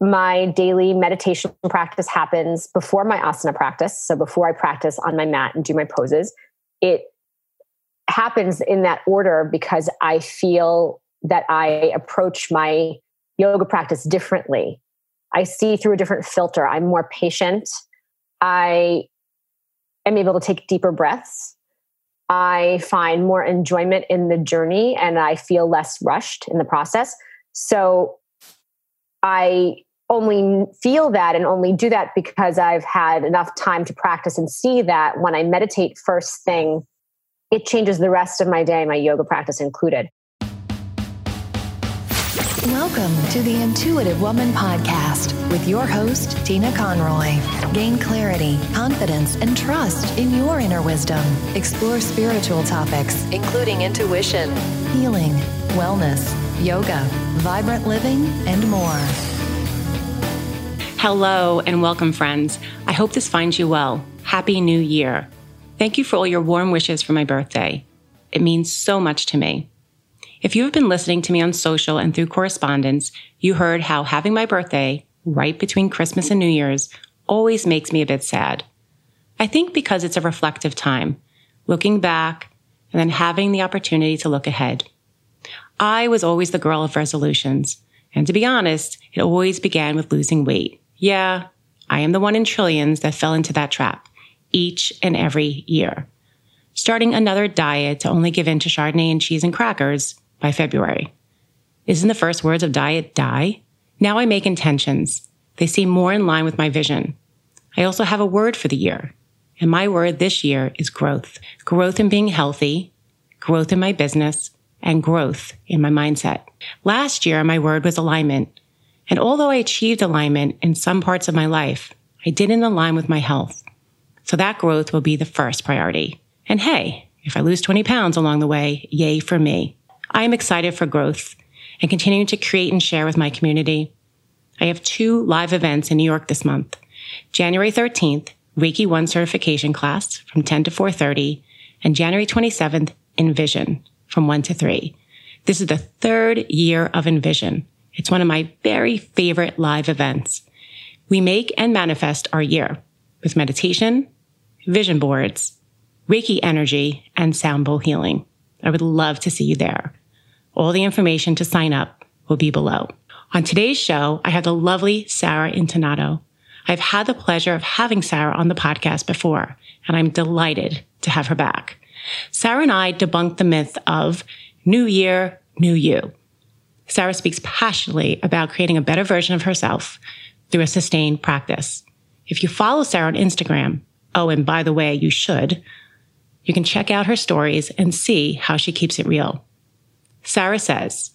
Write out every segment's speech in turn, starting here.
my daily meditation practice happens before my asana practice. So before I practice on my mat and do my poses, it happens in that order because I feel that I approach my yoga practice differently. I see through a different filter. I'm more patient. I am able to take deeper breaths. I find more enjoyment in the journey and I feel less rushed in the process. So I only feel that and only do that because I've had enough time to practice and see that when I meditate first thing, it changes the rest of my day, my yoga practice included. Welcome to the Intuitive Woman Podcast with your host, Tina Conroy. Gain clarity, confidence, and trust in your inner wisdom. Explore spiritual topics, including intuition, healing, wellness, yoga, vibrant living, and more. Hello and welcome, friends. I hope this finds you well. Happy New Year. Thank you for all your warm wishes for my birthday. It means so much to me. If you have been listening to me on social and through correspondence, you heard how having my birthday right between Christmas and New Year's always makes me a bit sad. I think because it's a reflective time, looking back and then having the opportunity to look ahead. I was always the girl of resolutions. And to be honest, it always began with losing weight. Yeah, I am the one in trillions that fell into that trap each and every year. Starting another diet to only give in to Chardonnay and cheese and crackers by February. Isn't the first words of diet die? Now I make intentions. They seem more in line with my vision. I also have a word for the year. And my word this year is growth. Growth in being healthy, growth in my business, and growth in my mindset. Last year, my word was alignment. And although I achieved alignment in some parts of my life, I didn't align with my health. So that growth will be the first priority. And hey, if I lose 20 pounds along the way, yay for me. I am excited for growth and continuing to create and share with my community. I have two live events in New York this month. January 13th, Reiki 1 certification class from 10 to 4.30 and January 27th, Envision from 1 to 3. This is the third year of Envision. It's one of my very favorite live events. We make and manifest our year with meditation, vision boards, Reiki energy, and sound bowl healing. I would love to see you there. All the information to sign up will be below. On today's show, I have the lovely Sara Intonato. I've had the pleasure of having Sara on the podcast before, and I'm delighted to have her back. Sara and I debunked the myth of new year, new you. Sara speaks passionately about creating a better version of herself through a sustained practice. If you follow Sara on Instagram, oh, and by the way, you should, you can check out her stories and see how she keeps it real. Sara says,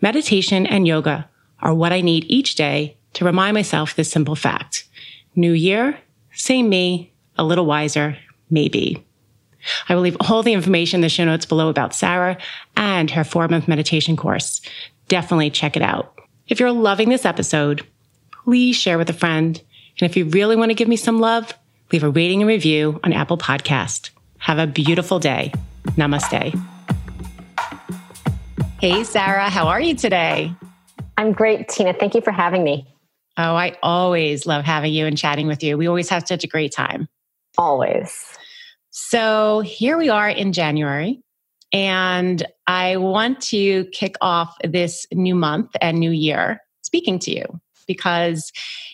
meditation and yoga are what I need each day to remind myself this simple fact. New year, same me, a little wiser, maybe. I will leave all the information in the show notes below about Sara and her four month meditation course. Definitely check it out. If you're loving this episode, please share with a friend. And if you really want to give me some love, leave a rating and review on Apple Podcast. Have a beautiful day. Namaste. Hey, Sara, how are you today? I'm great, Tina. Thank you for having me. Oh, I always love having you and chatting with you. We always have such a great time. Always. So here we are in January, and I want to kick off this new month and new year speaking to you because,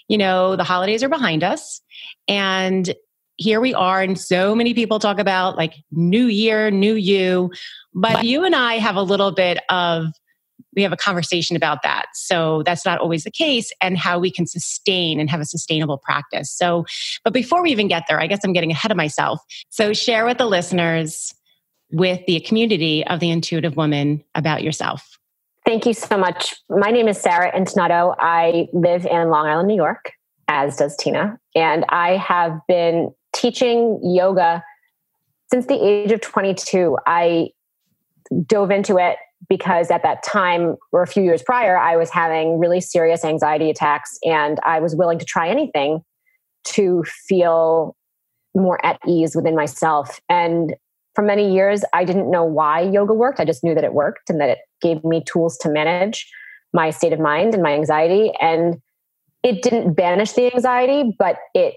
you know, the holidays are behind us. And here we are, and so many people talk about like new year, new you. But you and I have a little bit of we have a conversation about that. So that's not always the case and how we can sustain and have a sustainable practice. So, but before we even get there, I guess I'm getting ahead of myself. So share with the listeners, with the community of the intuitive woman about yourself. Thank you so much. My name is Sara Intonato. I live in Long Island, New York, as does Tina. And I have been teaching yoga since the age of 22. I dove into it because at that time or a few years prior i was having really serious anxiety attacks and i was willing to try anything to feel more at ease within myself and for many years i didn't know why yoga worked. I just knew that it worked and that it gave me tools to manage my state of mind and my anxiety. And it didn't banish the anxiety, but it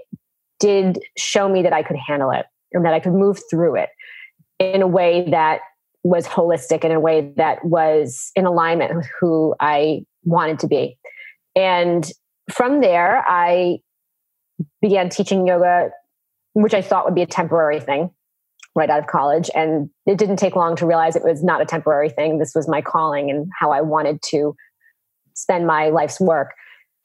did show me that I could handle it and that I could move through it in a way that was holistic in a way that was in alignment with who I wanted to be. And from there, I began teaching yoga, which I thought would be a temporary thing right out of college. And it didn't take long to realize it was not a temporary thing. This was my calling and how I wanted to spend my life's work.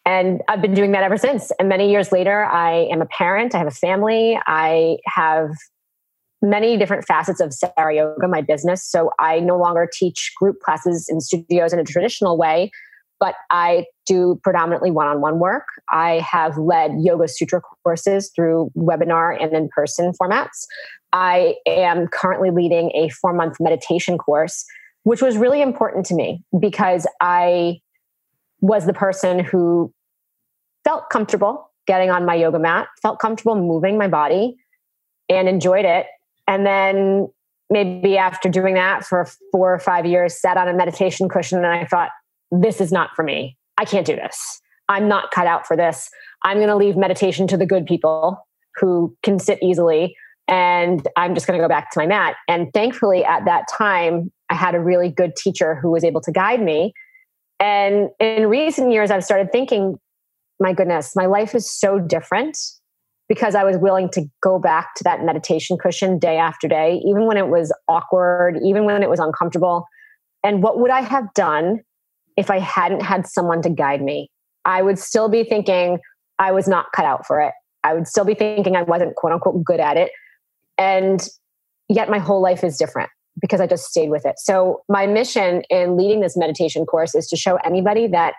And I've been doing that ever since. And many years later, I am a parent, I have a family, I have many different facets of Sara Yoga, my business. So I no longer teach group classes in studios in a traditional way, but I do predominantly one on one work. I have led Yoga Sutra courses through webinar and in person formats. I am currently leading a four month meditation course, which was really important to me because I was the person who felt comfortable getting on my yoga mat, felt comfortable moving my body, and enjoyed it. And then maybe after doing that for four or five years, sat on a meditation cushion and I thought, this is not for me. I can't do this. I'm not cut out for this. I'm going to leave meditation to the good people who can sit easily. And I'm just going to go back to my mat. And thankfully, at that time, I had a really good teacher who was able to guide me and in recent years, I've started thinking, my goodness, my life is so different because I was willing to go back to that meditation cushion day after day, even when it was awkward, even when it was uncomfortable. And what would I have done if I hadn't had someone to guide me? I would still be thinking I was not cut out for it. I would still be thinking I wasn't quote unquote good at it. And yet my whole life is different because I just stayed with it. So, my mission in leading this meditation course is to show anybody that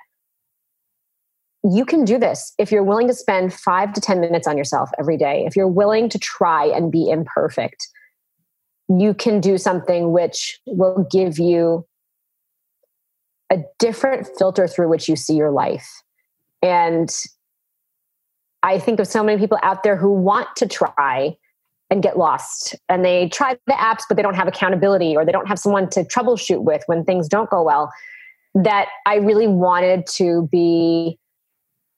you can do this if you're willing to spend five to 10 minutes on yourself every day, if you're willing to try and be imperfect, you can do something which will give you a different filter through which you see your life. And I think of so many people out there who want to try and get lost. And they try the apps, but they don't have accountability or they don't have someone to troubleshoot with when things don't go well. That I really wanted to be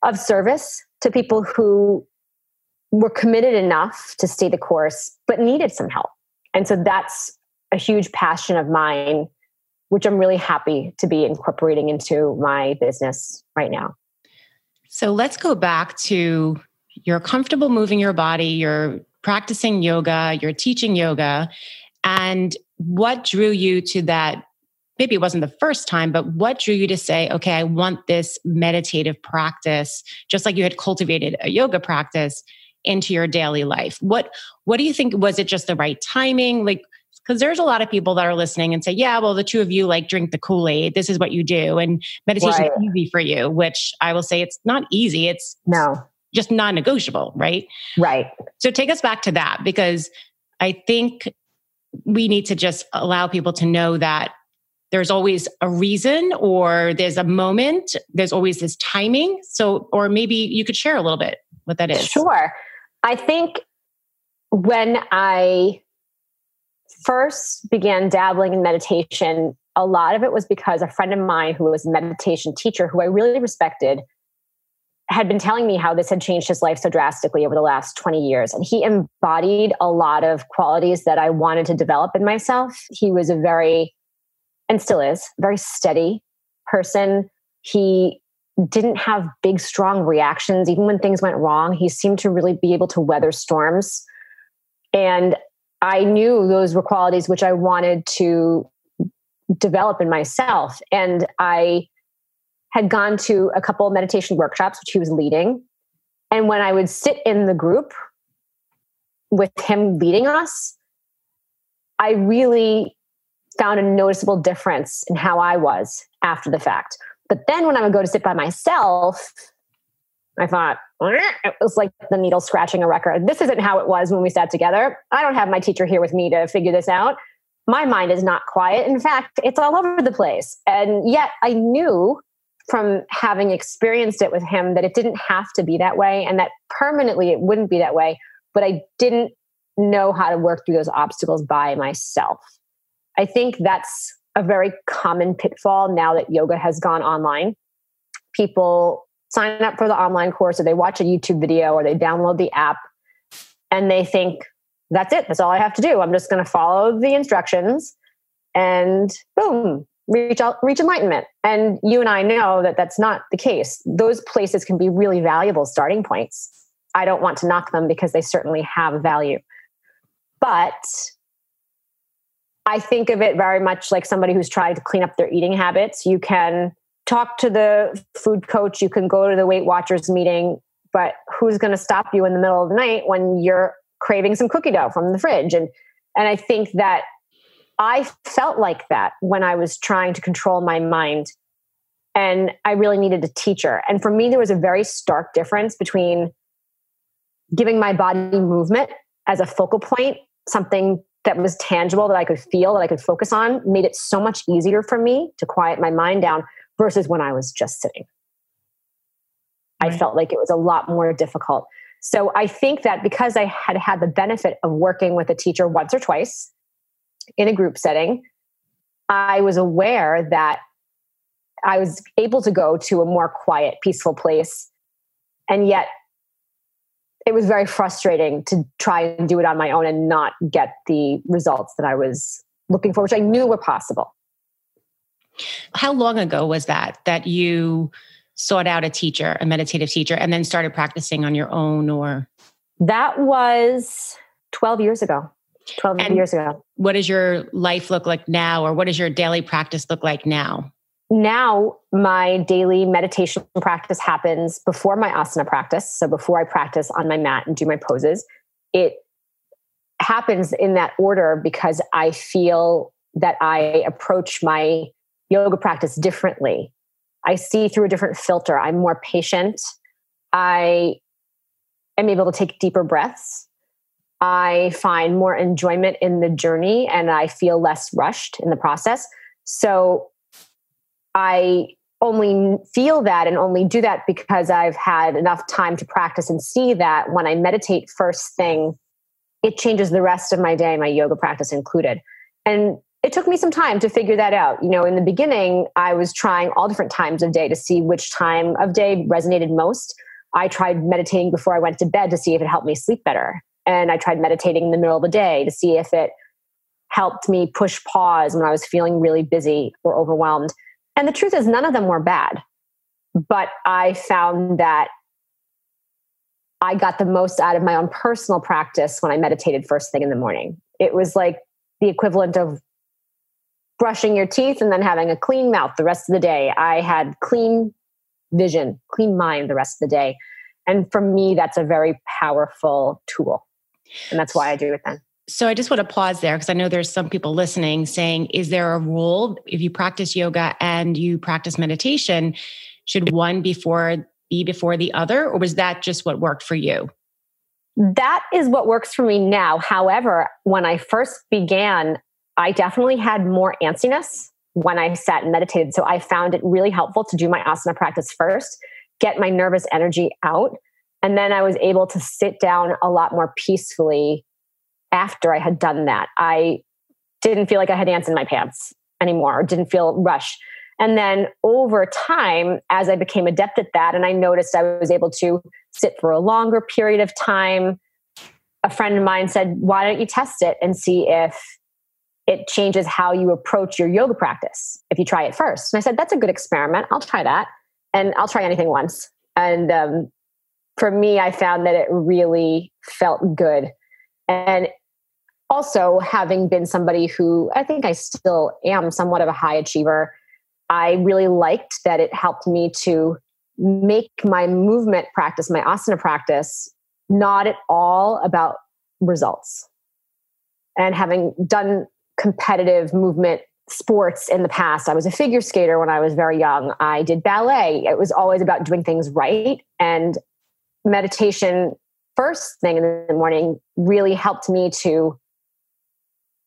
of service to people who were committed enough to stay the course, but needed some help. And so that's a huge passion of mine, which I'm really happy to be incorporating into my business right now. So let's go back to you're comfortable moving your body, you're practicing yoga, you're teaching yoga. And what drew you to that? Maybe it wasn't the first time, but what drew you to say, okay, I want this meditative practice, just like you had cultivated a yoga practice into your daily life? What what do you think was it just the right timing? Like because there's a lot of people that are listening and say, yeah, well, the two of you like drink the Kool Aid. This is what you do. And meditation right. is easy for you, which I will say it's not easy. It's no just non negotiable, right? Right. So take us back to that because I think we need to just allow people to know that there's always a reason or there's a moment, there's always this timing. So, or maybe you could share a little bit what that is. Sure. I think when I first began dabbling in meditation, a lot of it was because a friend of mine who was a meditation teacher who I really respected had been telling me how this had changed his life so drastically over the last 20 years. And he embodied a lot of qualities that I wanted to develop in myself. He was a very, and still is, very steady person. He didn't have big, strong reactions. Even when things went wrong, he seemed to really be able to weather storms. And I knew those were qualities which I wanted to develop in myself. And I had gone to a couple meditation workshops, which he was leading. And when I would sit in the group with him leading us, I really found a noticeable difference in how I was after the fact. But then when I would go to sit by myself, I thought, eh, it was like the needle scratching a record. This isn't how it was when we sat together. I don't have my teacher here with me to figure this out. My mind is not quiet. In fact, it's all over the place. And yet I knew from having experienced it with him that it didn't have to be that way and that permanently it wouldn't be that way. But I didn't know how to work through those obstacles by myself. I think that's a very common pitfall now that yoga has gone online. People sign up for the online course or they watch a YouTube video or they download the app and they think, that's it. That's all I have to do. I'm just going to follow the instructions and boom, reach out, reach enlightenment. And you and I know that that's not the case. Those places can be really valuable starting points. I don't want to knock them because they certainly have value. But I think of it very much like somebody who's trying to clean up their eating habits. You can talk to the food coach, you can go to the Weight Watchers meeting, but who's going to stop you in the middle of the night when you're craving some cookie dough from the fridge? And and I think that I felt like that when I was trying to control my mind. And I really needed a teacher. And for me, there was a very stark difference between giving my body movement as a focal point, something that was tangible that I could feel, that I could focus on, made it so much easier for me to quiet my mind down versus when I was just sitting. Right. I felt like it was a lot more difficult. So I think that because I had had the benefit of working with a teacher once or twice in a group setting, I was aware that I was able to go to a more quiet, peaceful place. And yet it was very frustrating to try and do it on my own and not get the results that I was looking for, which I knew were possible. How long ago was that that you sought out a teacher, a meditative teacher, and then started practicing on your own or? That was 12 years ago. 12 and years ago. What does your life look like now, or what does your daily practice look like now? now my daily meditation practice happens before my asana practice. So before I practice on my mat and do my poses, it happens in that order because I feel that I approach my yoga practice differently. I see through a different filter. I'm more patient. I am able to take deeper breaths. I find more enjoyment in the journey and I feel less rushed in the process. So I only feel that and only do that because I've had enough time to practice and see that when I meditate first thing, it changes the rest of my day, my yoga practice included. And it took me some time to figure that out. You know, in the beginning, I was trying all different times of day to see which time of day resonated most. I tried meditating before I went to bed to see if it helped me sleep better. And I tried meditating in the middle of the day to see if it helped me push pause when I was feeling really busy or overwhelmed. And the truth is, none of them were bad. But I found that I got the most out of my own personal practice when I meditated first thing in the morning. It was like the equivalent of brushing your teeth and then having a clean mouth the rest of the day. I had clean vision, clean mind the rest of the day. And for me, that's a very powerful tool. And that's why I do it then. So I just want to pause there because I know there's some people listening saying, is there a rule if you practice yoga and you practice meditation, should one before be before the other, or was that just what worked for you? That is what works for me now. However, when I first began, I definitely had more antsiness when I sat and meditated. So I found it really helpful to do my asana practice first, get my nervous energy out. And then I was able to sit down a lot more peacefully after I had done that. I didn't feel like I had ants in my pants anymore, or didn't feel rushed. And then over time, as I became adept at that, and I noticed I was able to sit for a longer period of time, a friend of mine said, Why don't you test it and see if it changes how you approach your yoga practice if you try it first? And I said, That's a good experiment. I'll try that. And I'll try anything once. And um, for me, I found that it really felt good. And also having been somebody who I think I still am somewhat of a high achiever, I really liked that it helped me to make my movement practice, my asana practice, not at all about results. And having done competitive movement sports in the past, I was a figure skater when I was very young. I did ballet. It was always about doing things right. And meditation, first thing in the morning, really helped me to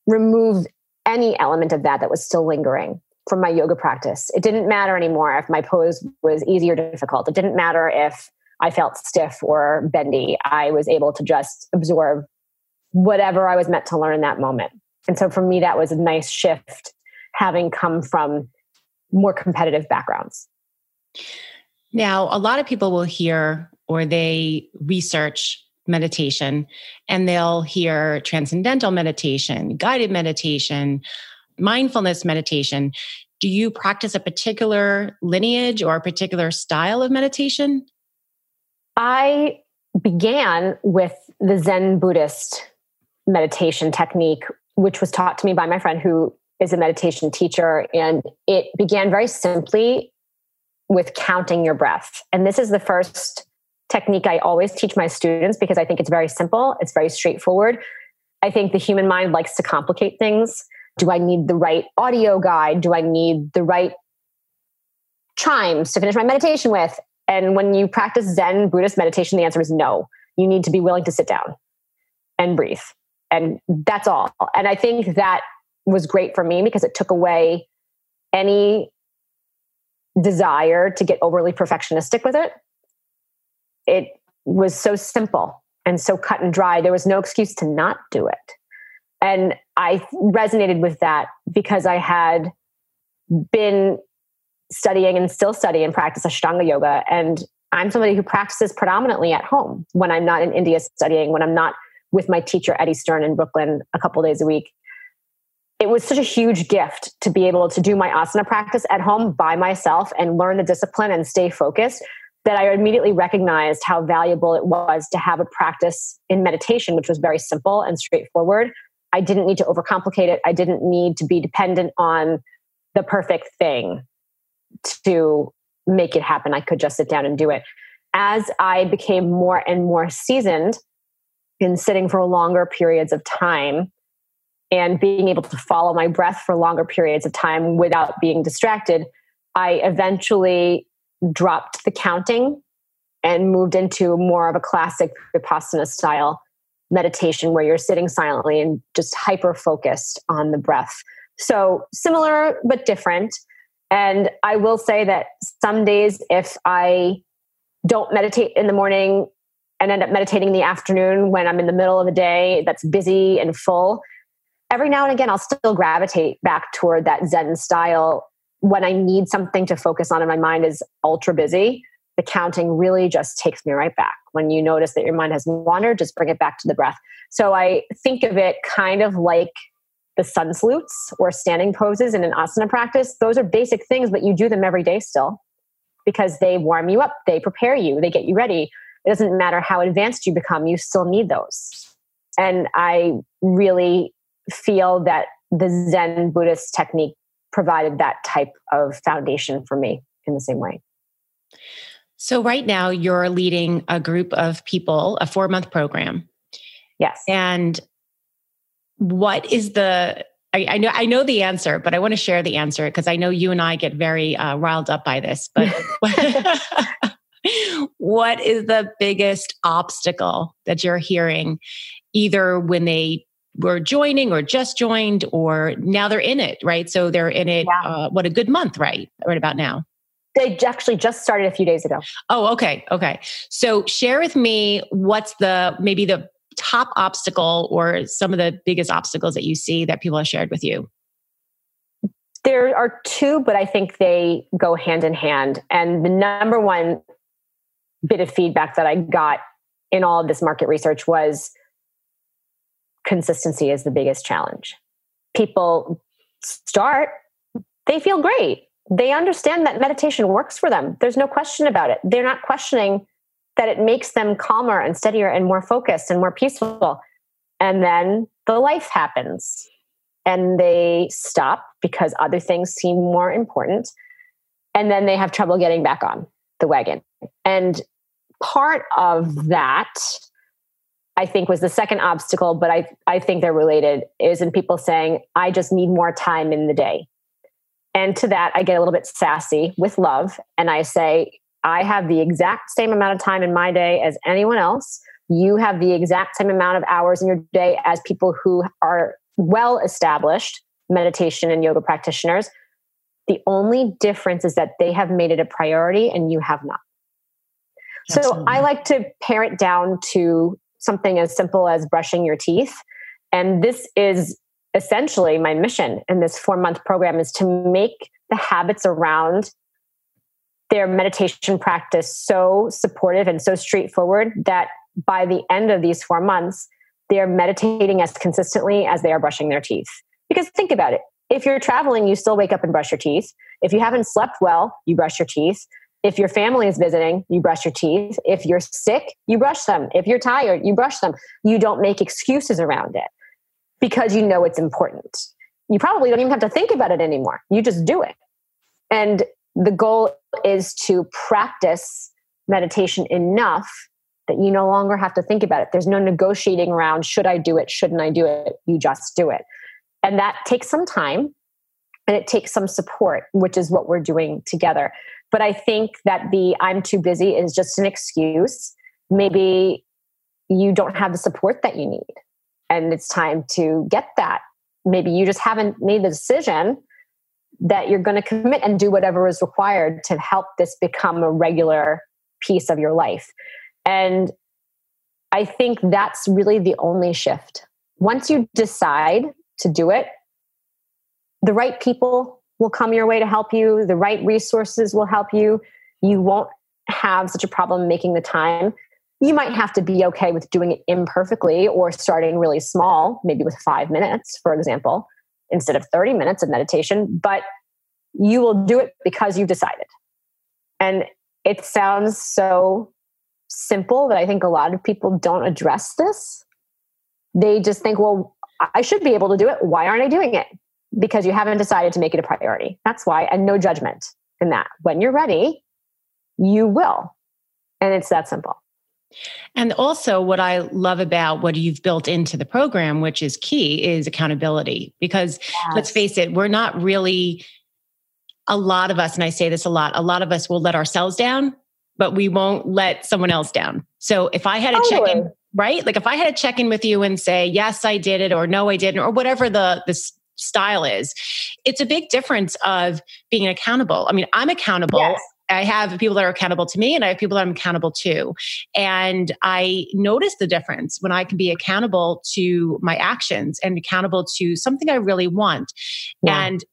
remove any element of that that was still lingering from my yoga practice. It didn't matter anymore if my pose was easy or difficult. It didn't matter if I felt stiff or bendy. I was able to just absorb whatever I was meant to learn in that moment. And so for me, that was a nice shift having come from more competitive backgrounds. Now, a lot of people will hear or they research meditation and they'll hear transcendental meditation, guided meditation, mindfulness meditation. Do you practice a particular lineage or a particular style of meditation? I began with the Zen Buddhist meditation technique, which was taught to me by my friend who is a meditation teacher. And it began very simply with counting your breath. And this is the first technique I always teach my students because I think it's very simple, it's very straightforward. I think the human mind likes to complicate things. Do I need the right audio guide? Do I need the right chimes to finish my meditation with? And when you practice Zen Buddhist meditation, the answer is no. You need to be willing to sit down and breathe. And that's all. And I think that was great for me because it took away any desire to get overly perfectionistic with it. It was so simple and so cut and dry. There was no excuse to not do it. And I resonated with that because I had been studying and still study and practice Ashtanga yoga. And I'm somebody who practices predominantly at home when I'm not in India studying, when I'm not with my teacher, Eddie Stern, in Brooklyn a couple days a week it was such a huge gift to be able to do my asana practice at home by myself and learn the discipline and stay focused that I immediately recognized how valuable it was to have a practice in meditation, which was very simple and straightforward. I didn't need to overcomplicate it. I didn't need to be dependent on the perfect thing to make it happen. I could just sit down and do it. As I became more and more seasoned in sitting for longer periods of time, and being able to follow my breath for longer periods of time without being distracted, I eventually dropped the counting and moved into more of a classic Vipassana style meditation where you're sitting silently and just hyper focused on the breath. So similar but different. And I will say that some days, if I don't meditate in the morning and end up meditating in the afternoon when I'm in the middle of a day that's busy and full, every now and again, I'll still gravitate back toward that Zen style when I need something to focus on and my mind is ultra busy. The counting really just takes me right back. When you notice that your mind has wandered, just bring it back to the breath. So I think of it kind of like the sun salutes or standing poses in an asana practice. Those are basic things, but you do them every day still because they warm you up, they prepare you, they get you ready. It doesn't matter how advanced you become, you still need those. And I really feel that the Zen Buddhist technique provided that type of foundation for me in the same way. So, right now, you're leading a group of people, a four month program. Yes. And what is the I, I, know I know the answer, but I want to share the answer because I know you and I get very uh, riled up by this. But what is the biggest obstacle that you're hearing, either when they were joining or just joined or now they're in it, right? So they're in it, yeah. uh, what, a good month, right? Right about now. They actually just started a few days ago. Oh, okay. Okay. So share with me what's the maybe the top obstacle or some of the biggest obstacles that you see that people have shared with you? There are two, but I think they go hand in hand. And the number one bit of feedback that I got in all of this market research was consistency is the biggest challenge. People start, they feel great. They understand that meditation works for them. There's no question about it. They're not questioning that it makes them calmer and steadier and more focused and more peaceful. And then the life happens and they stop because other things seem more important. And then they have trouble getting back on the wagon. And part of that I think was the second obstacle, but I, I think they're related, is in people saying, I just need more time in the day. And to that, I get a little bit sassy with love. And I say, I have the exact same amount of time in my day as anyone else. You have the exact same amount of hours in your day as people who are well established meditation and yoga practitioners. The only difference is that they have made it a priority and you have not. Absolutely. So I like to pare it down to something as simple as brushing your teeth. And this is essentially my mission in this four month program is to make the habits around their meditation practice so supportive and so straightforward that by the end of these four months, they're meditating as consistently as they are brushing their teeth. Because think about it if you're traveling, you still wake up and brush your teeth. If you haven't slept well, you brush your teeth. If your family is visiting, you brush your teeth. If you're sick, you brush them. If you're tired, you brush them. You don't make excuses around it because you know it's important. You probably don't even have to think about it anymore. You just do it. And the goal is to practice meditation enough that you no longer have to think about it. There's no negotiating around should I do it, shouldn't I do it? You just do it. And that takes some time and it takes some support, which is what we're doing together. But I think that the I'm too busy is just an excuse. Maybe you don't have the support that you need. And it's time to get that. Maybe you just haven't made the decision that you're going to commit and do whatever is required to help this become a regular piece of your life. And I think that's really the only shift. Once you decide to do it, the right people will come your way to help you, the right resources will help you. You won't have such a problem making the time. You might have to be okay with doing it imperfectly or starting really small, maybe with five minutes, for example, instead of 30 minutes of meditation, but you will do it because you've decided. And it sounds so simple that I think a lot of people don't address this. They just think, well, I should be able to do it. Why aren't I doing it? Because you haven't decided to make it a priority. That's why, and no judgment in that. When you're ready, you will. And it's that simple. And also, what I love about what you've built into the program, which is key, is accountability. Because yes. let's face it, we're not really, a lot of us, and I say this a lot, a lot of us will let ourselves down, but we won't let someone else down. So if I had a totally. check in right? Like if I had a check in with you and say, yes, I did it, or no, I didn't, or whatever the, the style is, it's a big difference of being accountable. I mean, I'm accountable. Yes. I have people that are accountable to me and I have people that I'm accountable to. And I notice the difference when I can be accountable to my actions and accountable to something I really want yeah. and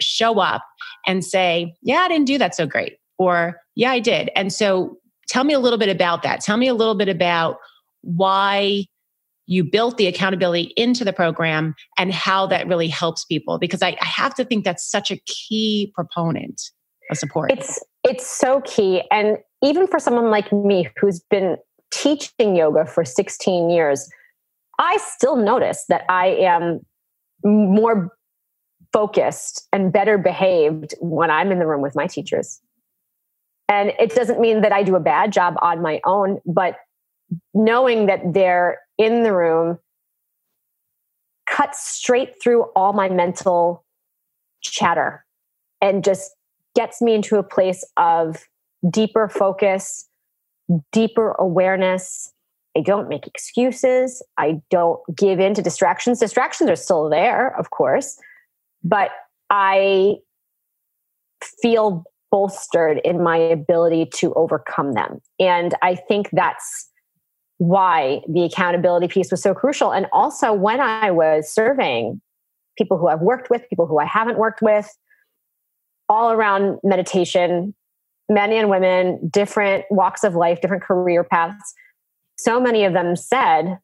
show up and say, yeah, I didn't do that so great. Or, yeah, I did. And so tell me a little bit about that. Tell me a little bit about why you built the accountability into the program and how that really helps people because I, I, have to think that's such a key proponent of support. It's it's so key. And even for someone like me who's been teaching yoga for 16 years i still notice that i am more focused and better behaved when i'm in the room with my teachers. And it doesn't mean that i do a bad job on my own but knowing that they're in the room cuts straight through all my mental chatter and just gets me into a place of deeper focus, deeper awareness. I don't make excuses. I don't give in to distractions. Distractions are still there, of course, but I feel bolstered in my ability to overcome them. And I think that's why the accountability piece was so crucial. And also, when I was surveying people who I've worked with, people who I haven't worked with, all around meditation, men and women, different walks of life, different career paths, so many of them said,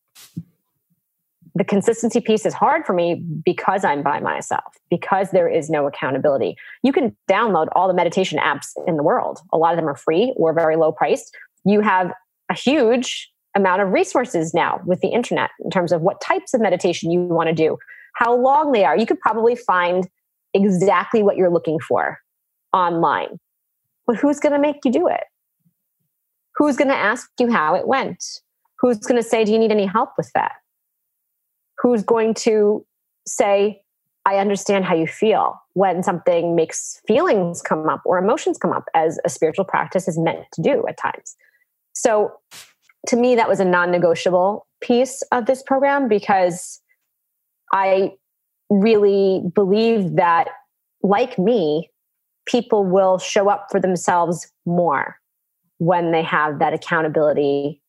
the consistency piece is hard for me because I'm by myself, because there is no accountability. You can download all the meditation apps in the world. A lot of them are free or very low priced. You have a huge amount of resources now with the internet in terms of what types of meditation you want to do, how long they are. You could probably find exactly what you're looking for online. But who's going to make you do it? Who's going to ask you how it went? Who's going to say, Do you need any help with that? Who's going to say, I understand how you feel when something makes feelings come up or emotions come up, as a spiritual practice is meant to do at times. So to me, that was a non negotiable piece of this program because I really believe that, like me, people will show up for themselves more when they have that accountability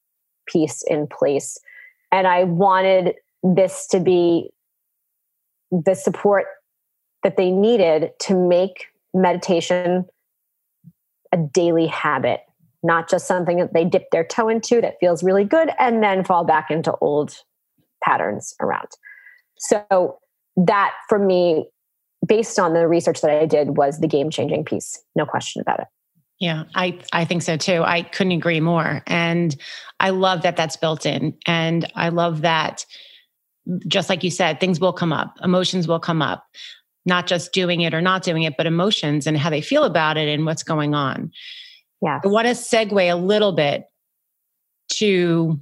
piece in place. And I wanted this to be the support that they needed to make meditation a daily habit, not just something that they dip their toe into that feels really good and then fall back into old patterns around. So that for me, based on the research that I did, was the game changing piece. No question about it. Yeah, I, I think so too. I couldn't agree more. And I love that that's built in. And I love that, just like you said, things will come up, emotions will come up, not just doing it or not doing it, but emotions and how they feel about it and what's going on. Yeah. I want to segue a little bit to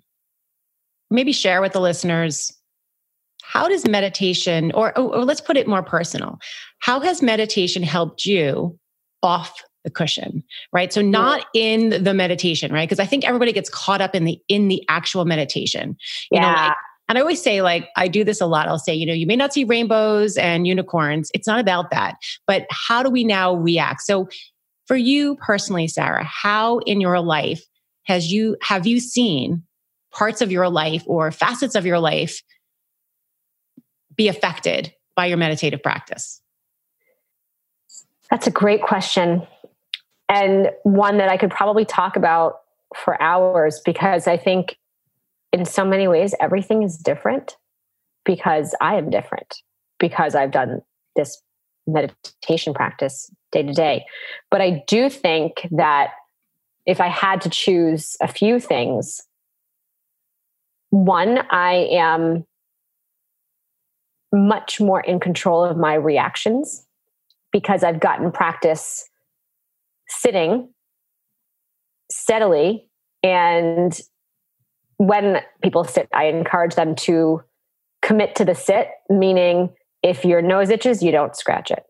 maybe share with the listeners how does meditation, or, or, let's put it more personal, how has meditation helped you off the cushion right so mm-hmm. not in the meditation right because i think everybody gets caught up in the in the actual meditation you yeah. know like, and I always say, like, I do this a lot. I'll say, you know, you may not see rainbows and unicorns. It's not about that. But how do we now react? So, for you personally, Sara, how in your life has you have you seen parts of your life or facets of your life be affected by your meditative practice? That's a great question and one that I could probably talk about for hours because I think in so many ways everything is different because I am different because I've done this meditation practice day to day. But I do think that if I had to choose a few things, one, I am much more in control of my reactions because I've gotten practice sitting steadily and when people sit i encourage them to commit to the sit meaning if your nose itches you don't scratch it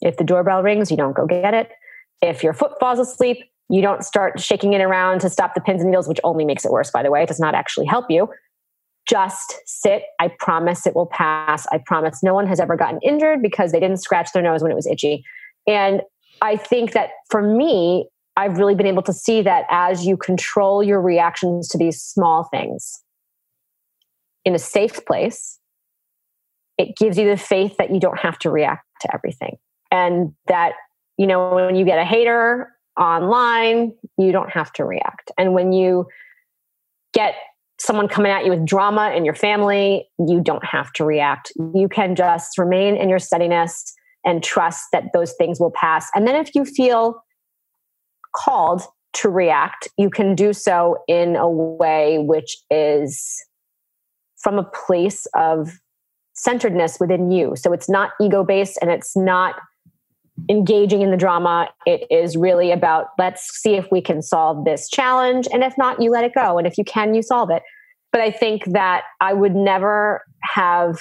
if the doorbell rings you don't go get it. If your foot falls asleep you don't start shaking it around to stop the pins and needles which only makes it worse by the way. It does not actually help you. Just sit. I promise it will pass. I promise no one has ever gotten injured because they didn't scratch their nose when it was itchy. And I think that for me, I've really been able to see that as you control your reactions to these small things in a safe place, it gives you the faith that you don't have to react to everything. And that, you know, when you get a hater online, you don't have to react. And when you get someone coming at you with drama in your family, you don't have to react. You can just remain in your steadiness and trust that those things will pass. And then if you feel called to react, you can do so in a way which is from a place of centeredness within you. So it's not ego based and it's not engaging in the drama. It is really about let's see if we can solve this challenge. And if not, you let it go. And if you can, you solve it. But I think that I would never have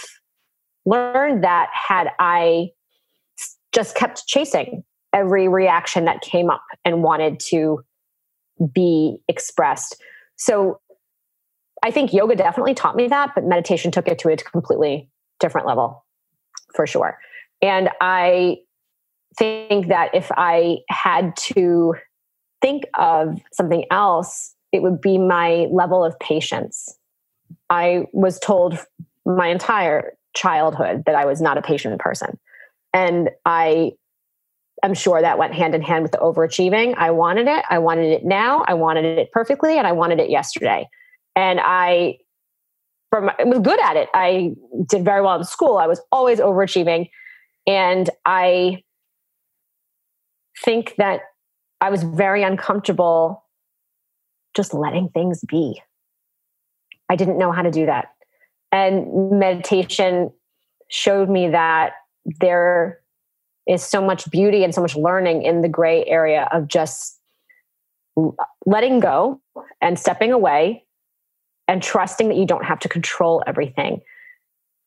learned that had I just kept chasing every reaction that came up and wanted to be expressed. So I think yoga definitely taught me that, but meditation took it to a completely different level for sure. And I think that if I had to think of something else, it would be my level of patience. I was told my entire childhood that I was not a patient person. And I am sure that went hand in hand with the overachieving. I wanted it. I wanted it now. I wanted it perfectly, and I wanted it yesterday. And I, from I was good at it. I did very well in school. I was always overachieving, and I think that I was very uncomfortable just letting things be. I didn't know how to do that. And meditation showed me that there is so much beauty and so much learning in the gray area of just letting go and stepping away and trusting that you don't have to control everything.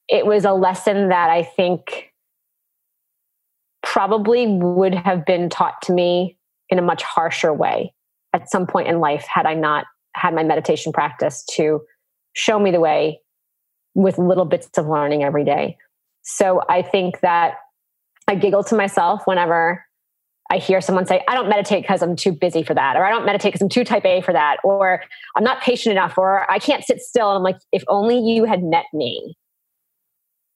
It was a lesson that I think probably would have been taught to me in a much harsher way at some point in life had I not had my meditation practice to show me the way with little bits of learning every day. So I think that I giggle to myself whenever I hear someone say, I don't meditate because I'm too busy for that, or I don't meditate because I'm too type A for that, or I'm not patient enough, or I can't sit still. And I'm like, if only you had met me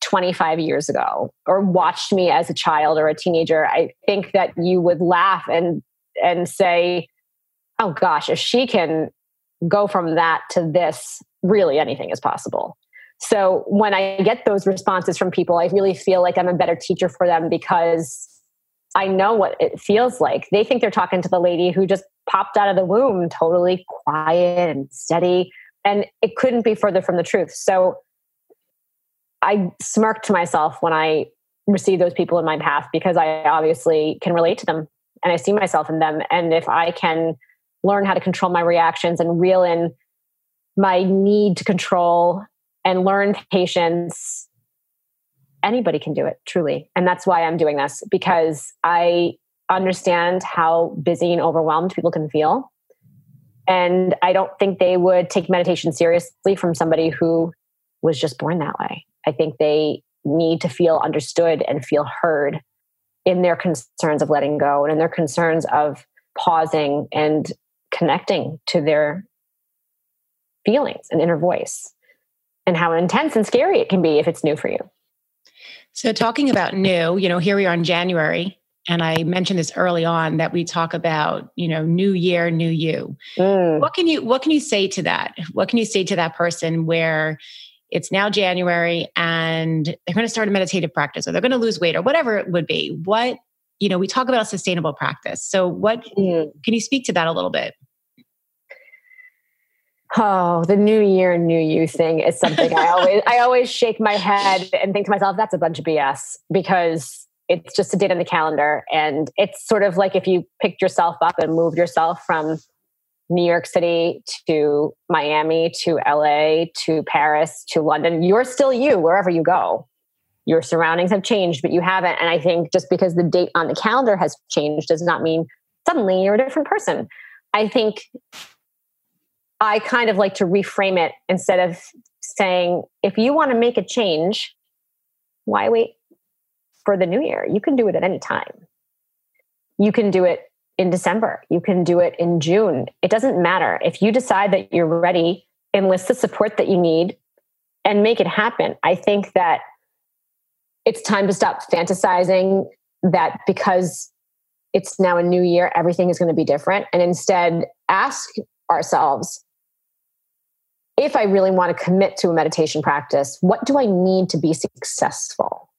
25 years ago or watched me as a child or a teenager, I think that you would laugh and and say, oh gosh, if she can go from that to this, really anything is possible. So when I get those responses from people, I really feel like I'm a better teacher for them because I know what it feels like. They think they're talking to the lady who just popped out of the womb, totally quiet and steady. And it couldn't be further from the truth. So I smirk to myself when I receive those people in my path because I obviously can relate to them and I see myself in them. And if I can learn how to control my reactions and reel in my need to control and learn patience, anybody can do it truly. And that's why I'm doing this because I understand how busy and overwhelmed people can feel. And I don't think they would take meditation seriously from somebody who was just born that way. I think they need to feel understood and feel heard in their concerns of letting go and in their concerns of pausing and connecting to their feelings and inner voice and how intense and scary it can be if it's new for you. So, talking about new, you know, here we are in January, and I mentioned this early on that we talk about, you know, new year, new you. Mm. What can you what can you say to that? What can you say to that person where it's now January and they're going to start a meditative practice or they're going to lose weight or whatever it would be? What, you know, we talk about sustainable practice. So, what mm. can you speak to that a little bit? Oh, the new year, new you thing is something I always I always shake my head and think to myself, that's a bunch of BS because it's just a date on the calendar. And it's sort of like if you picked yourself up and moved yourself from New York City to Miami to LA to Paris to London, you're still you wherever you go. Your surroundings have changed, but you haven't. And I think just because the date on the calendar has changed does not mean suddenly you're a different person. I think I kind of like to reframe it instead of saying, if you want to make a change, why wait for the new year? You can do it at any time. You can do it in December. You can do it in June. It doesn't matter. If you decide that you're ready, enlist the support that you need and make it happen. I think that it's time to stop fantasizing that because it's now a new year, everything is going to be different. And instead, ask ourselves if I really want to commit to a meditation practice, what do I need to be successful?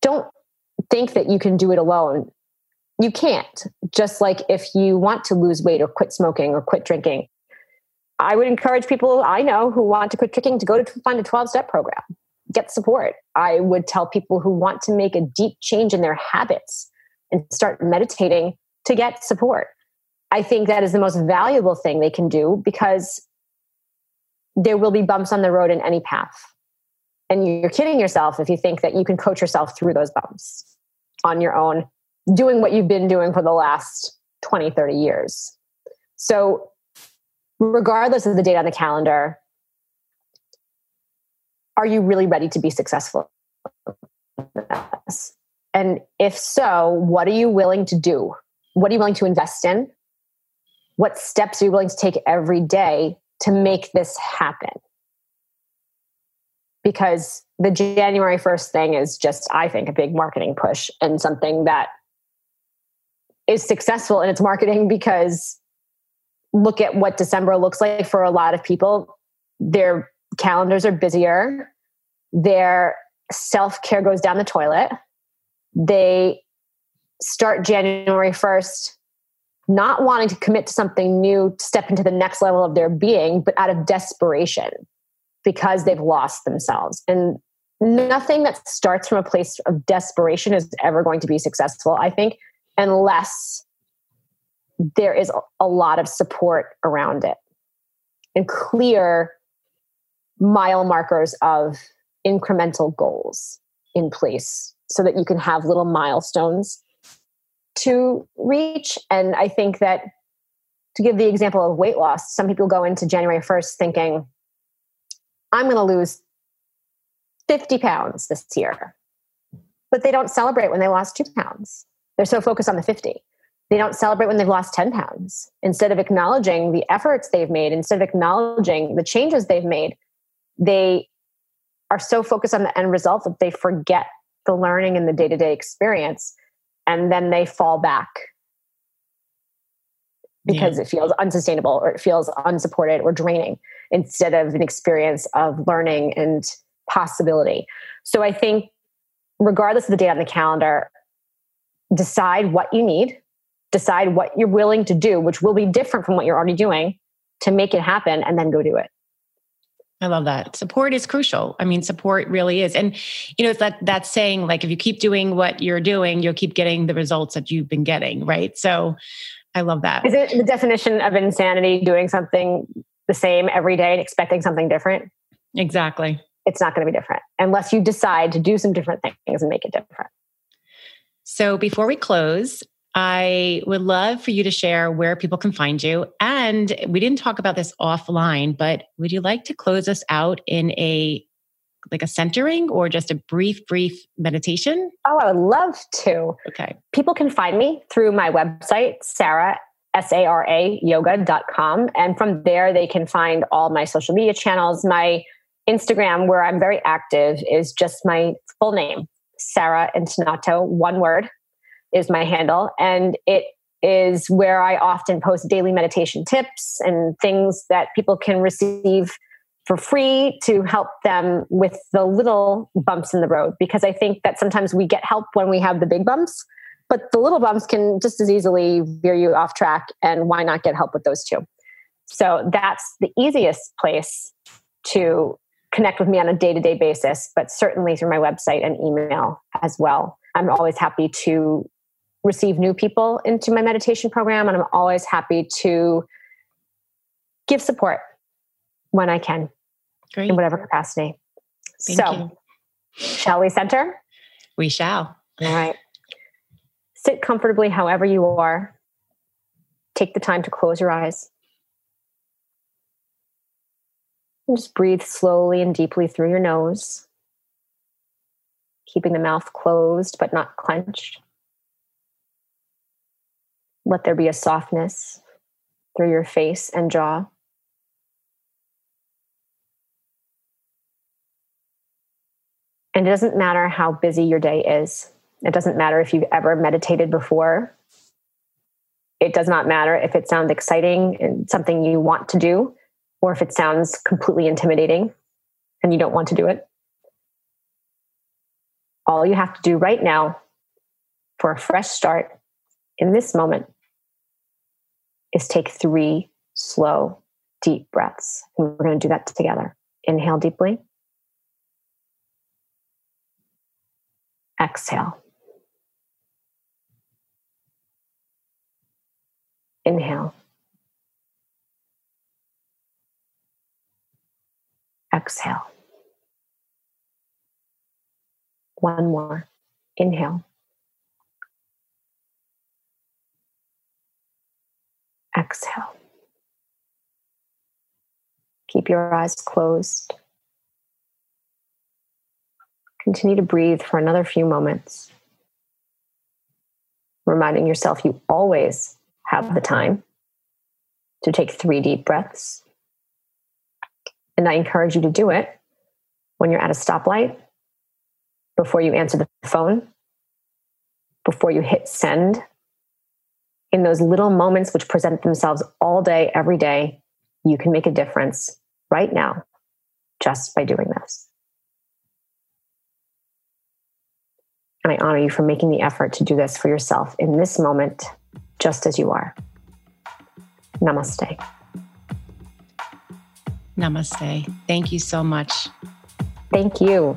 Don't think that you can do it alone. You can't. Just like if you want to lose weight or quit smoking or quit drinking, I would encourage people I know who want to quit drinking to go to find a 12 step program, get support. I would tell people who want to make a deep change in their habits and start meditating to get support. I think that is the most valuable thing they can do because there will be bumps on the road in any path. And you're kidding yourself if you think that you can coach yourself through those bumps on your own, doing what you've been doing for the last 20, 30 years. So, regardless of the date on the calendar, are you really ready to be successful? And if so, what are you willing to do? What are you willing to invest in? What steps are you willing to take every day to make this happen. Because the January 1st thing is just, I think, a big marketing push and something that is successful in its marketing because look at what December looks like for a lot of people. Their calendars are busier, their self care goes down the toilet. They start January 1st not wanting to commit to something new, step into the next level of their being, but out of desperation because they've lost themselves. And nothing that starts from a place of desperation is ever going to be successful, I think, unless there is a lot of support around it and clear mile markers of incremental goals in place so that you can have little milestones to reach. And I think that to give the example of weight loss, some people go into January 1st thinking, I'm going to lose 50 pounds this year. But they don't celebrate when they lost two pounds. They're so focused on the 50. They don't celebrate when they've lost 10 pounds. Instead of acknowledging the efforts they've made, instead of acknowledging the changes they've made, they are so focused on the end result that they forget the learning and the day to day experience and then they fall back because yeah. it feels unsustainable or it feels unsupported or draining instead of an experience of learning and possibility. So I think, regardless of the date on the calendar, decide what you need, decide what you're willing to do, which will be different from what you're already doing to make it happen, and then go do it. I love that. Support is crucial. I mean, support really is. And you know, it's that that saying like if you keep doing what you're doing, you'll keep getting the results that you've been getting, right? So I love that. Is it the definition of insanity doing something the same every day and expecting something different? Exactly. It's not going to be different unless you decide to do some different things and make it different. So before we close, I would love for you to share where people can find you. And we didn't talk about this offline, but would you like to close us out in a like a centering or just a brief, brief meditation? Oh, I would love to. Okay. People can find me through my website, Sara, S A R A yoga.com. And from there, they can find all my social media channels. My Instagram, where I'm very active, is just my full name, Sara Intonato, one word is my handle. And it is where I often post daily meditation tips and things that people can receive for free to help them with the little bumps in the road. Because I think that sometimes we get help when we have the big bumps, but the little bumps can just as easily veer you off track. And why not get help with those too? So that's the easiest place to connect with me on a day to day basis, but certainly through my website and email as well. I'm always happy to receive new people into my meditation program, and I'm always happy to give support when I can Great. in whatever capacity. Thank so, you. shall we center? We shall. All right. Sit comfortably however you are. Take the time to close your eyes. And just breathe slowly and deeply through your nose, keeping the mouth closed but not clenched. Let there be a softness through your face and jaw. And it doesn't matter how busy your day is. It doesn't matter if you've ever meditated before. It does not matter if it sounds exciting and something you want to do, or if it sounds completely intimidating and you don't want to do it. All you have to do right now for a fresh start in this moment is take three slow, deep breaths. And we're going to do that together. Inhale deeply. Exhale. Inhale. Exhale. One more. Inhale. Exhale. Keep your eyes closed. Continue to breathe for another few moments, reminding yourself you always have the time to take three deep breaths. And I encourage you to do it when you're at a stoplight, before you answer the phone, before you hit send in those little moments which present themselves all day, every day, you can make a difference right now just by doing this. And I honor you for making the effort to do this for yourself in this moment, just as you are. Namaste. Namaste. Thank you so much. Thank you.